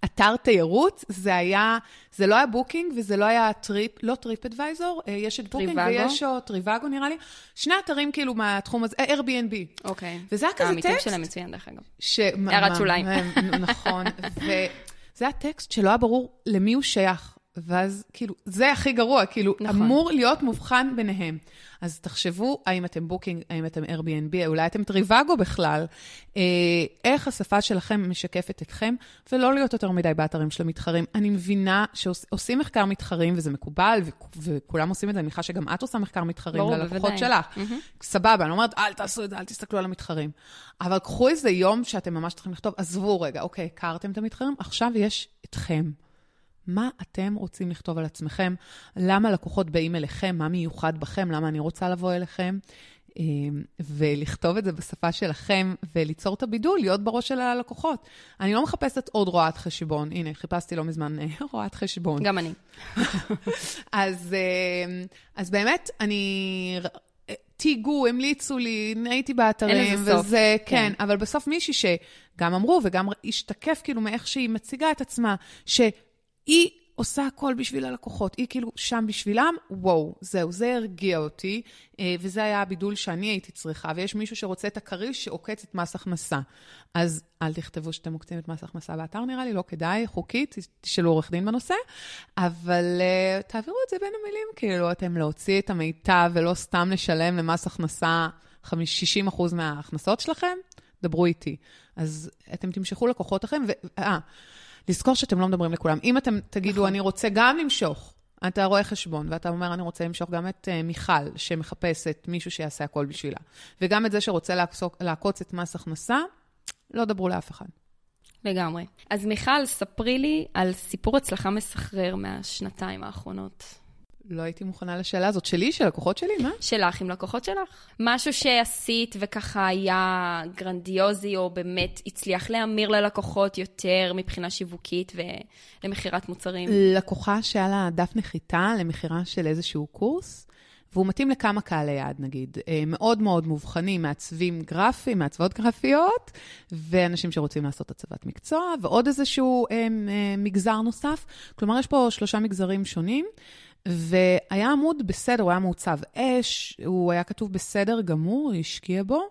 אתר תיירות. זה היה, זה לא היה Booking וזה לא היה Trip, לא TripAdvisor, אה, יש את Booking Trivago? ויש עוד Trivago נראה לי. שני אתרים כאילו מהתחום הזה, אה, Airbnb. אוקיי. וזה היה כזה טקסט. שלהם מצוין, דרך אגב. ש... הערת שוליים. מה- נכון. וזה היה טקסט שלא היה ברור למי הוא שייך. ואז, כאילו, זה הכי גרוע, כאילו, נכון. אמור להיות מובחן ביניהם. אז תחשבו, האם אתם Booking, האם אתם Airbnb, אולי אתם Trivago בכלל, אה, איך השפה שלכם משקפת אתכם, ולא להיות יותר מדי באתרים של המתחרים. אני מבינה שעושים מחקר מתחרים, וזה מקובל, וכ- וכולם עושים את זה, אני מניחה שגם את עושה מחקר מתחרים ברור, ללקוחות בוודאי. שלך. סבבה, אני אומרת, אל תעשו את זה, אל תסתכלו על המתחרים. אבל קחו איזה יום שאתם ממש צריכים לכתוב, עזבו רגע, אוקיי, הכרתם את המתחרים, עכשיו יש אתכם. מה אתם רוצים לכתוב על עצמכם? למה לקוחות באים אליכם? מה מיוחד בכם? למה אני רוצה לבוא אליכם? אה, ולכתוב את זה בשפה שלכם, וליצור את הבידול, להיות בראש של הלקוחות. אני לא מחפשת עוד רואת חשבון. הנה, חיפשתי לא מזמן אה, רואת חשבון. גם אני. אז, אה, אז באמת, אני... תהיגו, המליצו לי, הייתי באתרים, אין לזה סוף. וזה, כן. כן, אבל בסוף מישהי שגם אמרו וגם השתקף כאילו מאיך שהיא מציגה את עצמה, שהיא עושה הכל בשביל הלקוחות, היא כאילו שם בשבילם, וואו, זהו, זה הרגיע אותי, אה, וזה היה הבידול שאני הייתי צריכה, ויש מישהו שרוצה את הכריש שעוקץ את מס הכנסה. אז אל תכתבו שאתם עוקצים את מס הכנסה באתר, נראה לי, לא כדאי, חוקית, תשאלו עורך דין בנושא, אבל uh, תעבירו את זה בין המילים, כאילו, אתם להוציא את המיטב ולא סתם לשלם למס הכנסה 60% מההכנסות שלכם, דברו איתי. אז אתם תמשכו לקוחות אחרים, ו... אה, לזכור שאתם לא מדברים לכולם. אם אתם תגידו, נכון. אני רוצה גם למשוך, אתה רואה חשבון, ואתה אומר, אני רוצה למשוך גם את uh, מיכל, שמחפשת מישהו שיעשה הכל בשבילה, וגם את זה שרוצה לעקוץ, לעקוץ את מס הכנסה, לא דברו לאף אחד. לגמרי. אז מיכל, ספרי לי על סיפור הצלחה מסחרר מהשנתיים האחרונות. לא הייתי מוכנה לשאלה הזאת. שלי? של לקוחות שלי? מה? שלך עם לקוחות שלך. משהו שעשית וככה היה גרנדיוזי, או באמת הצליח להמיר ללקוחות יותר מבחינה שיווקית ולמכירת מוצרים. לקוחה שהיה לה דף נחיתה למכירה של איזשהו קורס, והוא מתאים לכמה קהלי יעד, נגיד. אה, מאוד מאוד מובחנים, מעצבים גרפיים, מעצבות גרפיות, ואנשים שרוצים לעשות הצבת מקצוע, ועוד איזשהו אה, אה, מגזר נוסף. כלומר, יש פה שלושה מגזרים שונים. והיה עמוד בסדר, הוא היה מעוצב אש, הוא היה כתוב בסדר גמור, היא השקיעה בו,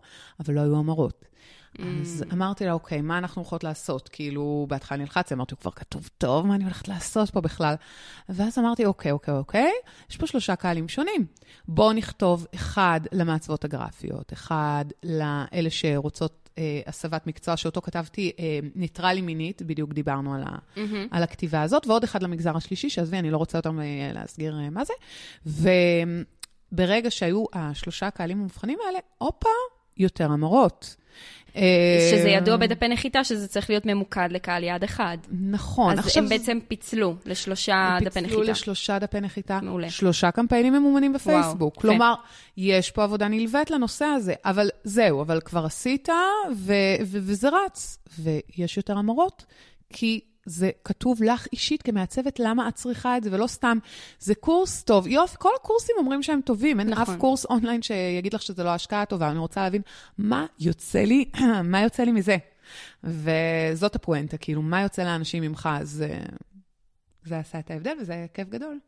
אבל לא היו המרות. אז mm. אמרתי לה, אוקיי, מה אנחנו הולכות לעשות? כאילו, בהתחלה נלחצתי, אמרתי, הוא כבר כתוב טוב, מה אני הולכת לעשות פה בכלל? ואז אמרתי, אוקיי, אוקיי, אוקיי, יש פה שלושה קהלים שונים. בואו נכתוב אחד למעצבות הגרפיות, אחד לאלה שרוצות אה, הסבת מקצוע, שאותו כתבתי, אה, ניטרלי מינית, בדיוק דיברנו על, ה, mm-hmm. על הכתיבה הזאת, ועוד אחד למגזר השלישי, שעזבי, אני לא רוצה אותם אה, להסגיר אה, מה זה. וברגע שהיו השלושה הקהלים המובחנים האלה, הופה, יותר המורות. שזה אה, ידוע בדפי נחיתה, שזה צריך להיות ממוקד לקהל יעד אחד. נכון. אז. הם בעצם פיצלו לשלושה דפי נחיתה. פיצלו לשלושה דפי נחיתה. מעולה. שלושה קמפיינים ממומנים בפייסבוק. וואו, כלומר, יש פה עבודה נלווית לנושא הזה, אבל זהו, אבל כבר עשית, ו- ו- וזה רץ. ויש יותר המורות, כי זה כתוב לך אישית כמעצבת, למה את צריכה את זה, ולא סתם, זה קורס טוב. יופי, כל הקורסים אומרים שהם טובים, אין נכון. אף קורס אונליין שיגיד לך שזה לא השקעה טובה. אני רוצה להבין מה יוצא לי, מה יוצא לי מזה. וזאת הפואנטה, כאילו, מה יוצא לאנשים ממך, אז זה עשה את ההבדל וזה כיף גדול.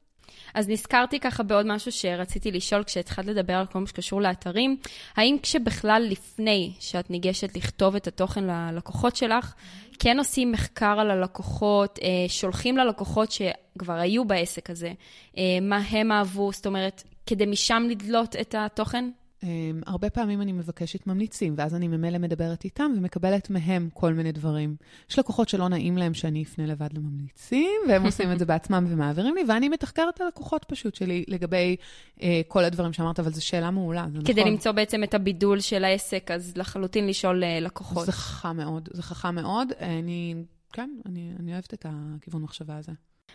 אז נזכרתי ככה בעוד משהו שרציתי לשאול כשהתחלת לדבר על כל מה שקשור לאתרים. האם כשבכלל לפני שאת ניגשת לכתוב את התוכן ללקוחות שלך, כן עושים מחקר על הלקוחות, אה, שולחים ללקוחות שכבר היו בעסק הזה, אה, מה הם אהבו, זאת אומרת, כדי משם לדלות את התוכן? Um, הרבה פעמים אני מבקשת ממליצים, ואז אני ממילא מדברת איתם ומקבלת מהם כל מיני דברים. יש לקוחות שלא נעים להם שאני אפנה לבד לממליצים, והם עושים את זה בעצמם ומעבירים לי, ואני מתחקרת את הלקוחות פשוט שלי לגבי uh, כל הדברים שאמרת, אבל זו שאלה מעולה, זה כדי נכון. למצוא בעצם את הבידול של העסק, אז לחלוטין לשאול uh, לקוחות. זה חכם מאוד, זה חכם מאוד. אני, כן, אני, אני אוהבת את הכיוון מחשבה הזה.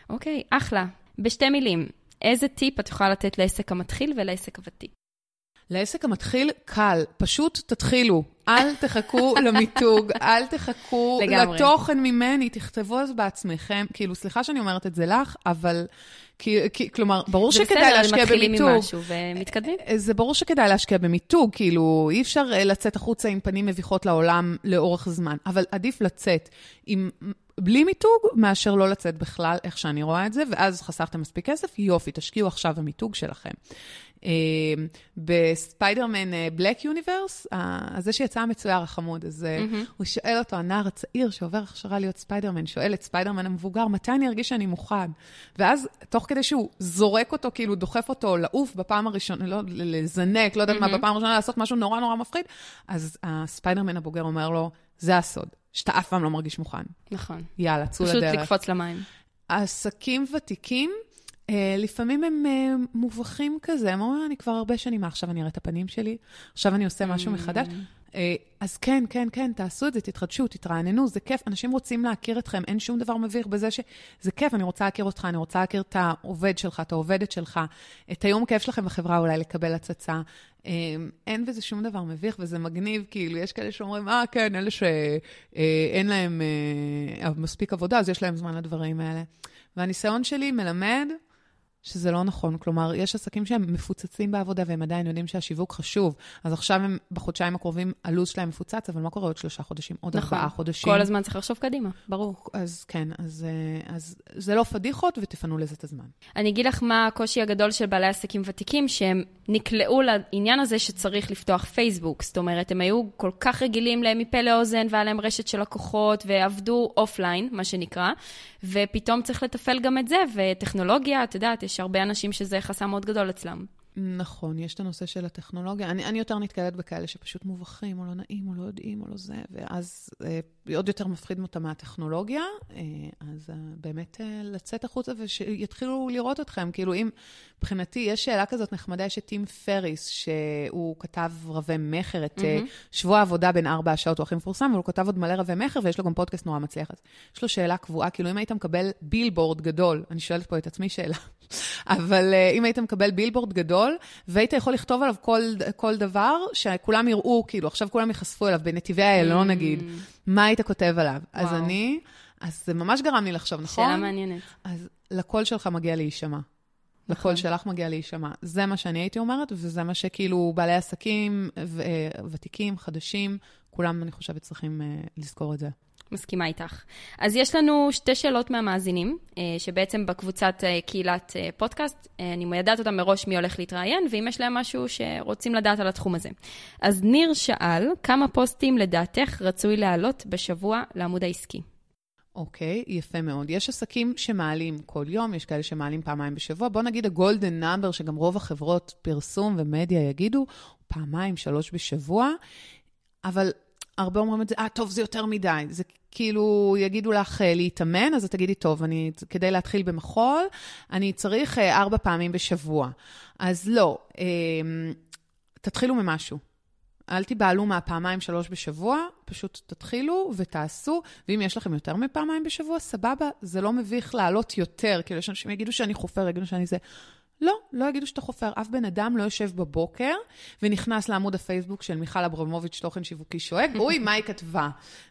אוקיי, okay, אחלה. בשתי מילים, איזה טיפ את יכולה לתת לעסק המתחיל ולעסק הוותיק? לעסק המתחיל קל, פשוט תתחילו. אל תחכו למיתוג, אל תחכו לגמרי. לתוכן ממני, תכתבו אז בעצמכם. כאילו, סליחה שאני אומרת את זה לך, אבל... כי, כי, כלומר, ברור שכדאי להשקיע במיתוג. זה בסדר, מתחילים עם משהו ומתקדמים. אה, זה ברור שכדאי להשקיע במיתוג, כאילו, אי אפשר אה, לצאת החוצה עם פנים מביכות לעולם לאורך זמן, אבל עדיף לצאת עם... בלי מיתוג, מאשר לא לצאת בכלל, איך שאני רואה את זה, ואז חסכתם מספיק כסף, יופי, תשקיעו עכשיו במיתוג שלכם. אמ, ב Spider-Man Black Universe, זה שיצא המצויר החמוד, אז mm-hmm. הוא שואל אותו, הנער הצעיר שעובר הכשרה להיות ספיידרמן, שואל את ספיידרמן המבוגר, מתי אני ארגיש שאני מוכן? ואז, תוך כדי שהוא זורק אותו, כאילו דוחף אותו לעוף בפעם הראשונה, לא, לזנק, לא יודעת mm-hmm. מה, בפעם הראשונה לעשות משהו נורא נורא מפחיד, אז הספיידרמן הבוגר אומר לו, זה הסוד, שאתה אף פעם לא מרגיש מוכן. נכון. יאללה, צאו לדרך. פשוט לקפוץ למים. עסקים ותיקים, לפעמים הם uh, מובכים כזה, הם אומרים, אני כבר הרבה שנים, מה, עכשיו אני אראה את הפנים שלי? עכשיו אני עושה משהו mm. מחדש? Uh, אז כן, כן, כן, תעשו את זה, תתחדשו, תתרעננו, זה כיף. אנשים רוצים להכיר אתכם, אין שום דבר מביך בזה שזה כיף, אני רוצה להכיר אותך, אני רוצה להכיר את העובד שלך, את העובדת שלך, את היום כיף שלכם בחברה, אולי לקבל הצצה. אין בזה שום דבר מביך, וזה מגניב, כאילו, יש כאלה שאומרים, אה, כן, אלה שאין להם מספיק עבודה, אז יש להם זמן לדברים האלה. והניסיון שלי מלמד, שזה לא נכון. כלומר, יש עסקים שהם מפוצצים בעבודה והם עדיין יודעים שהשיווק חשוב. אז עכשיו הם, בחודשיים הקרובים, הלו"ז שלהם מפוצץ, אבל מה קורה עוד שלושה חודשים, עוד נכון. ארבעה חודשים? כל הזמן צריך לחשוב קדימה, ברור. אז כן, אז, אה, אז זה לא פדיחות ותפנו לזה את הזמן. אני אגיד לך מה הקושי הגדול של בעלי עסקים ותיקים, שהם נקלעו לעניין הזה שצריך לפתוח פייסבוק. זאת אומרת, הם היו כל כך רגילים להם מפה לאוזן, והיה להם רשת של לקוחות, ועבדו offline, מה שנקרא, ופתאום צריך לתפעל גם את זה, וטכנולוגיה, את יודעת, יש הרבה אנשים שזה חסם מאוד גדול אצלם. נכון, יש את הנושא של הטכנולוגיה. אני, אני יותר נתקלת בכאלה שפשוט מובכים, או לא נעים, או לא יודעים, או לא זה, ואז אה, עוד יותר מפחיד אותם מהטכנולוגיה. אה, אז אה, באמת אה, לצאת החוצה ושיתחילו לראות אתכם. כאילו, אם, מבחינתי, יש שאלה כזאת נחמדה, יש את טים פריס, שהוא כתב רבי מכר, את mm-hmm. שבוע העבודה בין ארבע השעות, הוא הכי מפורסם, אבל הוא כתב עוד מלא רבי מכר, ויש לו גם פודקאסט נורא מצליח. אז יש לו שאלה קבועה, כאילו, אם היית מקבל בילבורד גדול, אני שואלת פה את עצמי שאלה, אבל אם היית מקבל בילבורד גדול, והיית יכול לכתוב עליו כל, כל דבר, שכולם יראו, כאילו, עכשיו כולם ייחשפו אליו, בנתיבי איילון mm. נגיד, מה היית כותב עליו? וואו. אז אני, אז זה ממש גרם לי לחשוב, נכון? שאלה מעניינת. אז לקול שלך מגיע להישמע. לקול שלך מגיע להישמע. זה מה שאני הייתי אומרת, וזה מה שכאילו בעלי עסקים, ו- אה, ותיקים, חדשים, כולם, אני חושבת, צריכים uh, לזכור את זה. מסכימה איתך. אז יש לנו שתי שאלות מהמאזינים, אה, שבעצם בקבוצת אה, קהילת אה, פודקאסט, אני מיידעת אותם מראש מי הולך להתראיין, ואם יש להם משהו שרוצים לדעת על התחום הזה. אז ניר שאל, כמה פוסטים לדעתך רצוי להעלות בשבוע לעמוד העסקי? אוקיי, okay, יפה מאוד. יש עסקים שמעלים כל יום, יש כאלה שמעלים פעמיים בשבוע. בוא נגיד הגולדן נאמבר, שגם רוב החברות פרסום ומדיה יגידו, פעמיים, שלוש בשבוע. אבל הרבה אומרים את זה, אה, טוב, זה יותר מדי. זה כאילו, יגידו לך אה, להתאמן, אז תגידי, טוב, אני, כדי להתחיל במחול, אני צריך אה, ארבע פעמים בשבוע. אז לא, אה, תתחילו ממשהו. אל תיבהלו מהפעמיים, שלוש בשבוע, פשוט תתחילו ותעשו, ואם יש לכם יותר מפעמיים בשבוע, סבבה, זה לא מביך לעלות יותר, כאילו יש אנשים יגידו שאני חופר, יגידו שאני זה. לא, לא יגידו שאתה חופר. אף בן אדם לא יושב בבוקר ונכנס לעמוד הפייסבוק של מיכל אברמוביץ', תוכן שיווקי שואג, אוי, מה היא כתבה?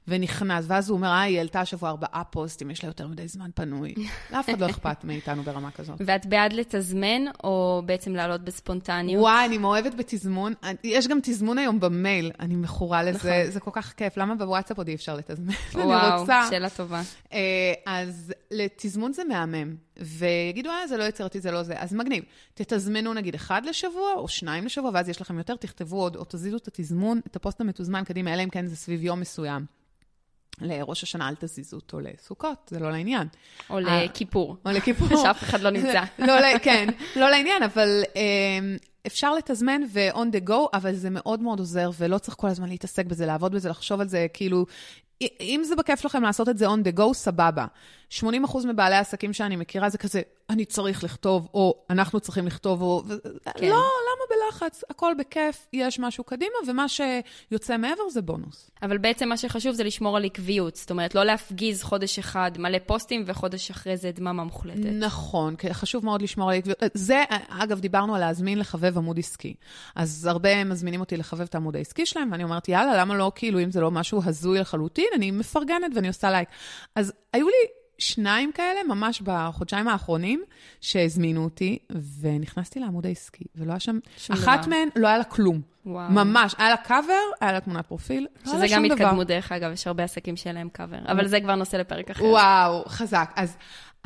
ונכנס, ואז הוא אומר, אה, היא העלתה השבוע ארבעה פוסטים, יש לה יותר מדי זמן פנוי. לאף אחד לא אכפת מאיתנו ברמה כזאת. ואת בעד לתזמן, או בעצם לעלות בספונטניות? וואי, אני מאוהבת בתזמון. יש גם תזמון היום במייל, אני מכורה לזה, נכון. זה כל כך כיף. למה בוואטסאפ עוד אי אפשר לתזמן? וואו, שאלה טובה. אה, אז לתזמון זה מהמם. ויגידו, אה, זה לא יצירתי, זה לא זה. אז מגניב. תתזמנו נגיד אחד לשבוע או שניים לשבוע, ואז יש לכם יותר, תכתבו עוד, או תזיזו את התזמון, את הפוסט המתוזמן קדימה, אלא אם כן זה סביב יום מסוים. לראש השנה אל תזיזו אותו לסוכות, זה לא לעניין. או לכיפור. או לכיפור. שאף אחד לא נמצא. לא, כן, לא לעניין, אבל אמ, אפשר לתזמן ו-on the go, אבל זה מאוד מאוד עוזר, ולא צריך כל הזמן להתעסק בזה, לעבוד בזה, לחשוב על זה, כאילו, אם זה בכיף לכם לעשות את זה on the go, סבבה. 80% מבעלי העסקים שאני מכירה זה כזה, אני צריך לכתוב, או אנחנו צריכים לכתוב, או... כן. לא, למה בלחץ? הכל בכיף, יש משהו קדימה, ומה שיוצא מעבר זה בונוס. אבל בעצם מה שחשוב זה לשמור על עקביות. זאת אומרת, לא להפגיז חודש אחד מלא פוסטים, וחודש אחרי זה דממה מוחלטת. נכון, חשוב מאוד לשמור על עקביות. זה, אגב, דיברנו על להזמין לחבב עמוד עסקי. אז הרבה מזמינים אותי לחבב את העמוד העסקי שלהם, ואני אומרת, יאללה, למה לא, כאילו, אם זה לא משהו הזוי לחלוטין, אני מפרגנת ואני עושה לייק. אז היו לי שניים כאלה, ממש בחודשיים האחרונים, שהזמינו אותי, ונכנסתי לעמוד העסקי, ולא היה שם... אחת דבר. מהן, לא היה לה כלום. וואו. ממש, היה לה קאבר, היה לה תמונת פרופיל, לא שזה גם התקדמות, דרך אגב, יש הרבה עסקים שאין להם קאבר, אבל זה כבר נושא לפרק אחר. וואו, חזק. אז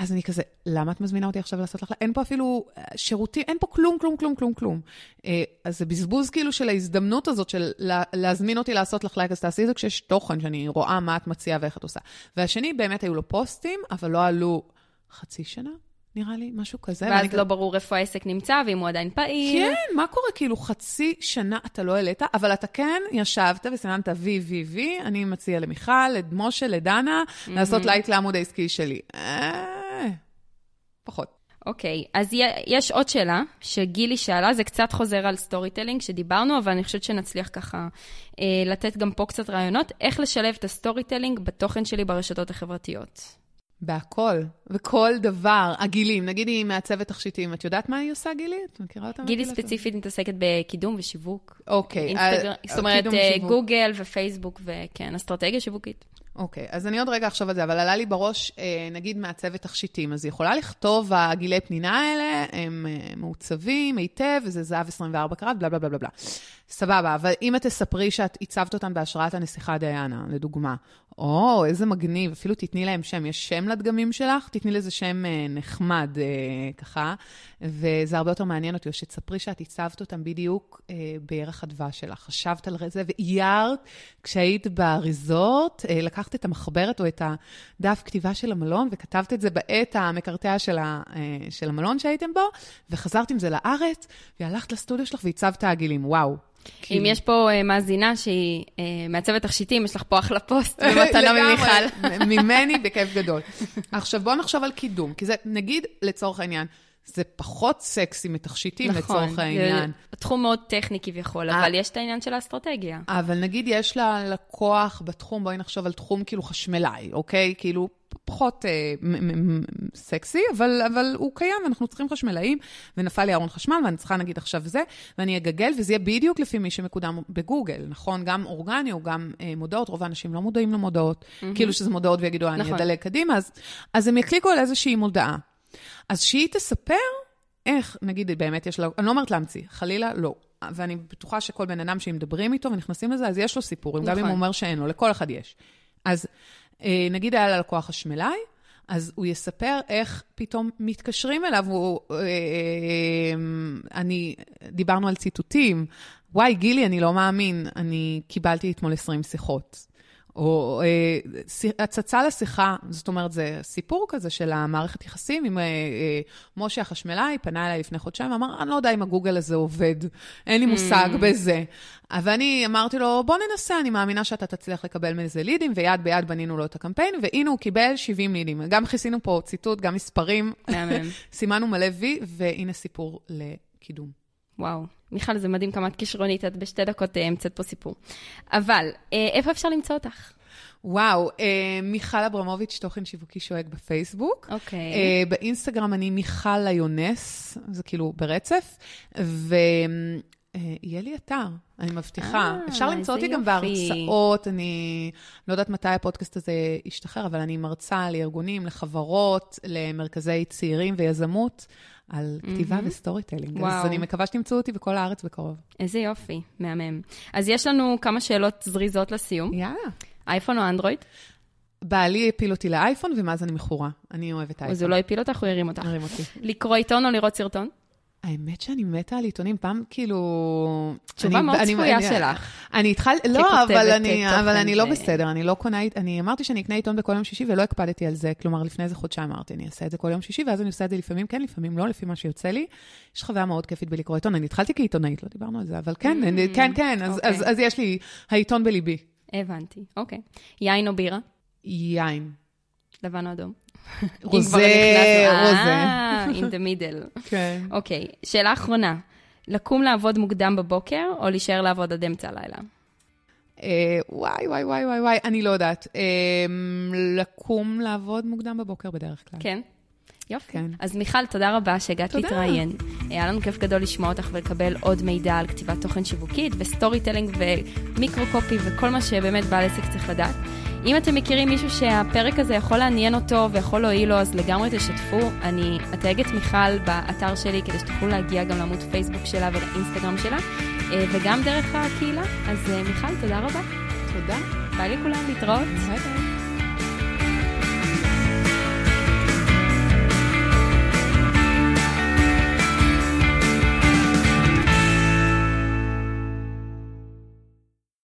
אז אני כזה, למה את מזמינה אותי עכשיו לעשות לך? אין פה אפילו אה, שירותים, אין פה כלום, כלום, כלום, כלום, כלום. אה, אז זה בזבוז כאילו של ההזדמנות הזאת של להזמין אותי לעשות לך לייק, אז תעשי את זה כשיש תוכן, שאני רואה מה את מציעה ואיך את עושה. והשני, באמת היו לו פוסטים, אבל לא עלו חצי שנה, נראה לי, משהו כזה. ואז לא כזה... ברור איפה העסק נמצא, ואם הוא עדיין פעיל. כן, מה קורה? כאילו, חצי שנה אתה לא העלית, אבל אתה כן ישבת וסימנת וי, וי, וי, אני מציע למיכל, למשה, לדנה, mm-hmm. לעשות לייק לעמוד העסקי שלי. אה... פחות. אוקיי, okay, אז יש עוד שאלה שגילי שאלה, זה קצת חוזר על storytelling שדיברנו, אבל אני חושבת שנצליח ככה אה, לתת גם פה קצת רעיונות, איך לשלב את ה storytelling בתוכן שלי ברשתות החברתיות. בהכל, וכל דבר. הגילים, נגיד היא מעצבת תכשיטים, את יודעת מה היא עושה, גילי? את מכירה אותה? גילי ספציפית מתעסקת בקידום ושיווק. אוקיי. אינסטגר... זאת אומרת, אה, גוגל ופייסבוק, וכן, אסטרטגיה שיווקית. אוקיי, אז אני עוד רגע אחשוב על זה, אבל עלה לי בראש, אה, נגיד מעצבת תכשיטים, אז היא יכולה לכתוב, הגילי פנינה האלה הם אה, מעוצבים היטב, וזה זהב 24 קראט, בלה בלה בלה בלה. סבבה, אבל אם את תספרי שאת הצבת אותם בהשראת הנסיכה דיאנה, לדוגמה, או, איזה מגניב, אפילו תתני להם שם. יש שם לדגמים שלך? תתני לזה שם אה, נחמד, אה, ככה, וזה הרבה יותר מעניין אותי, או שתספרי שאת הצבת אותם בדיוק אה, בערך הדבש שלך. חשבת על זה ואיירת כשהיית בריזורט, לקחת את המחברת או את הדף כתיבה של המלון, וכתבת את זה בעת המקרטע של, ה, של המלון שהייתם בו, וחזרת עם זה לארץ, והלכת לסטודיו שלך והצבת עגילים. וואו, כי... אם יש פה uh, מאזינה שהיא uh, מעצבת תכשיטים, יש לך פה אחלה פוסט במתנה ממיכל. ממני בכיף גדול. עכשיו, בואו נחשוב על קידום, כי זה, נגיד, לצורך העניין, זה פחות סקסי מתכשיטים נכון, לצורך העניין. נכון, תחום מאוד טכני כביכול, אה. אבל יש את העניין של האסטרטגיה. אבל נגיד יש לה לקוח בתחום, בואי נחשוב על תחום כאילו חשמלאי, אוקיי? כאילו פחות אה, סקסי, אבל, אבל הוא קיים, ואנחנו צריכים חשמלאים, ונפל לי ארון חשמל, ואני צריכה נגיד עכשיו זה, ואני אגגל, וזה יהיה בדיוק לפי מי שמקודם בגוגל, נכון? גם אורגני או גם אה, מודעות, רוב האנשים לא מודעים למודעות, mm-hmm. כאילו שזה מודעות ויגידו, נכון. אני אדלג קדימה, אז, אז הם יקליקו על איזושהי מודעה. אז שהיא תספר איך, נגיד, באמת יש לו, אני לא אומרת להמציא, חלילה, לא. ואני בטוחה שכל בן אדם שאם מדברים איתו ונכנסים לזה, אז יש לו סיפורים, נכון. גם אם הוא אומר שאין לו, לכל אחד יש. אז אה, נגיד היה ללקוח חשמלאי, אז הוא יספר איך פתאום מתקשרים אליו, הוא, אה, אה, אני, דיברנו על ציטוטים, וואי, גילי, אני לא מאמין, אני קיבלתי אתמול 20 שיחות. או אה, הצצה לשיחה, זאת אומרת, זה סיפור כזה של המערכת יחסים עם אה, אה, משה החשמלאי, פנה אליי לפני חודשיים, אמר, אני לא יודע אם הגוגל הזה עובד, אין לי מושג mm. בזה. ואני אמרתי לו, בוא ננסה, אני מאמינה שאתה תצליח לקבל מזה לידים, ויד ביד בנינו לו את הקמפיין, והנה הוא קיבל 70 לידים. גם כיסינו פה ציטוט, גם מספרים, סימנו מלא וי, והנה סיפור לקידום. וואו, מיכל, זה מדהים כמה את כישרונית, את בשתי דקות אה, המצאת פה סיפור. אבל, אה, איפה אפשר למצוא אותך? וואו, אה, מיכל אברמוביץ', תוכן שיווקי שואג בפייסבוק. אוקיי. אה, באינסטגרם אני מיכל Lioness, זה כאילו ברצף, ויהיה לי אתר, אני מבטיחה. אה, אפשר למצוא אותי גם בהרצאות, אני לא יודעת מתי הפודקאסט הזה ישתחרר, אבל אני מרצה לארגונים, לחברות, למרכזי צעירים ויזמות. על כתיבה mm-hmm. ו storytelling. וואו. אז אני מקווה שתמצאו אותי בכל הארץ בקרוב. איזה יופי, מהמם. אז יש לנו כמה שאלות זריזות לסיום. יאללה. אייפון או אנדרואיד? בעלי הפיל אותי לאייפון, ומאז אני מכורה. אני אוהבת אייפון. אז הוא לא הפיל אותך, הוא הרים אותך. הרים אותי. לקרוא עיתון או לראות סרטון? האמת שאני מתה על עיתונים, פעם כאילו... תשובה אני, מאוד אני, צפויה אני, שלך. אני התחלתי, לא, אבל אני, אבל אני לא בסדר, אני לא קונה, אני אמרתי שאני אקנה עיתון בכל יום שישי ולא הקפדתי על זה, כלומר, לפני איזה חודשיים אמרתי, אני אעשה את זה כל יום שישי, ואז אני עושה את זה לפעמים כן, לפעמים לא, לפי מה שיוצא לי. יש חוויה מאוד כיפית בלקרוא עיתון, אני התחלתי כעיתונאית, לא דיברנו על זה, אבל כן, mm, כן, כן, אז, אוקיי. אז, אז יש לי העיתון בליבי. הבנתי, אוקיי. יין או בירה? יין. לבן או אדום? רוזה, רוזה. אה, in the middle. כן. אוקיי, שאלה אחרונה. לקום לעבוד מוקדם בבוקר, או להישאר לעבוד עד אמצע הלילה? אה, וואי, וואי, וואי, וואי, וואי, אני לא יודעת. אה, לקום לעבוד מוקדם בבוקר בדרך כלל. כן? יופי. כן. אז מיכל, תודה רבה שהגעת להתראיין. היה לנו כיף גדול לשמוע אותך ולקבל עוד מידע על כתיבת תוכן שיווקית ו storytelling ו microcopy וכל מה שבאמת בעל עסק צריך לדעת. אם אתם מכירים מישהו שהפרק הזה יכול לעניין אותו ויכול להועיל לו, אז לגמרי תשתפו. אני אתייג את מיכל באתר שלי כדי שתוכלו להגיע גם לעמוד פייסבוק שלה ולאינסטגרם שלה, אה, וגם דרך הקהילה. אז אה, מיכל, תודה רבה. תודה. ביי לכולם, להתראות. ביי ביי.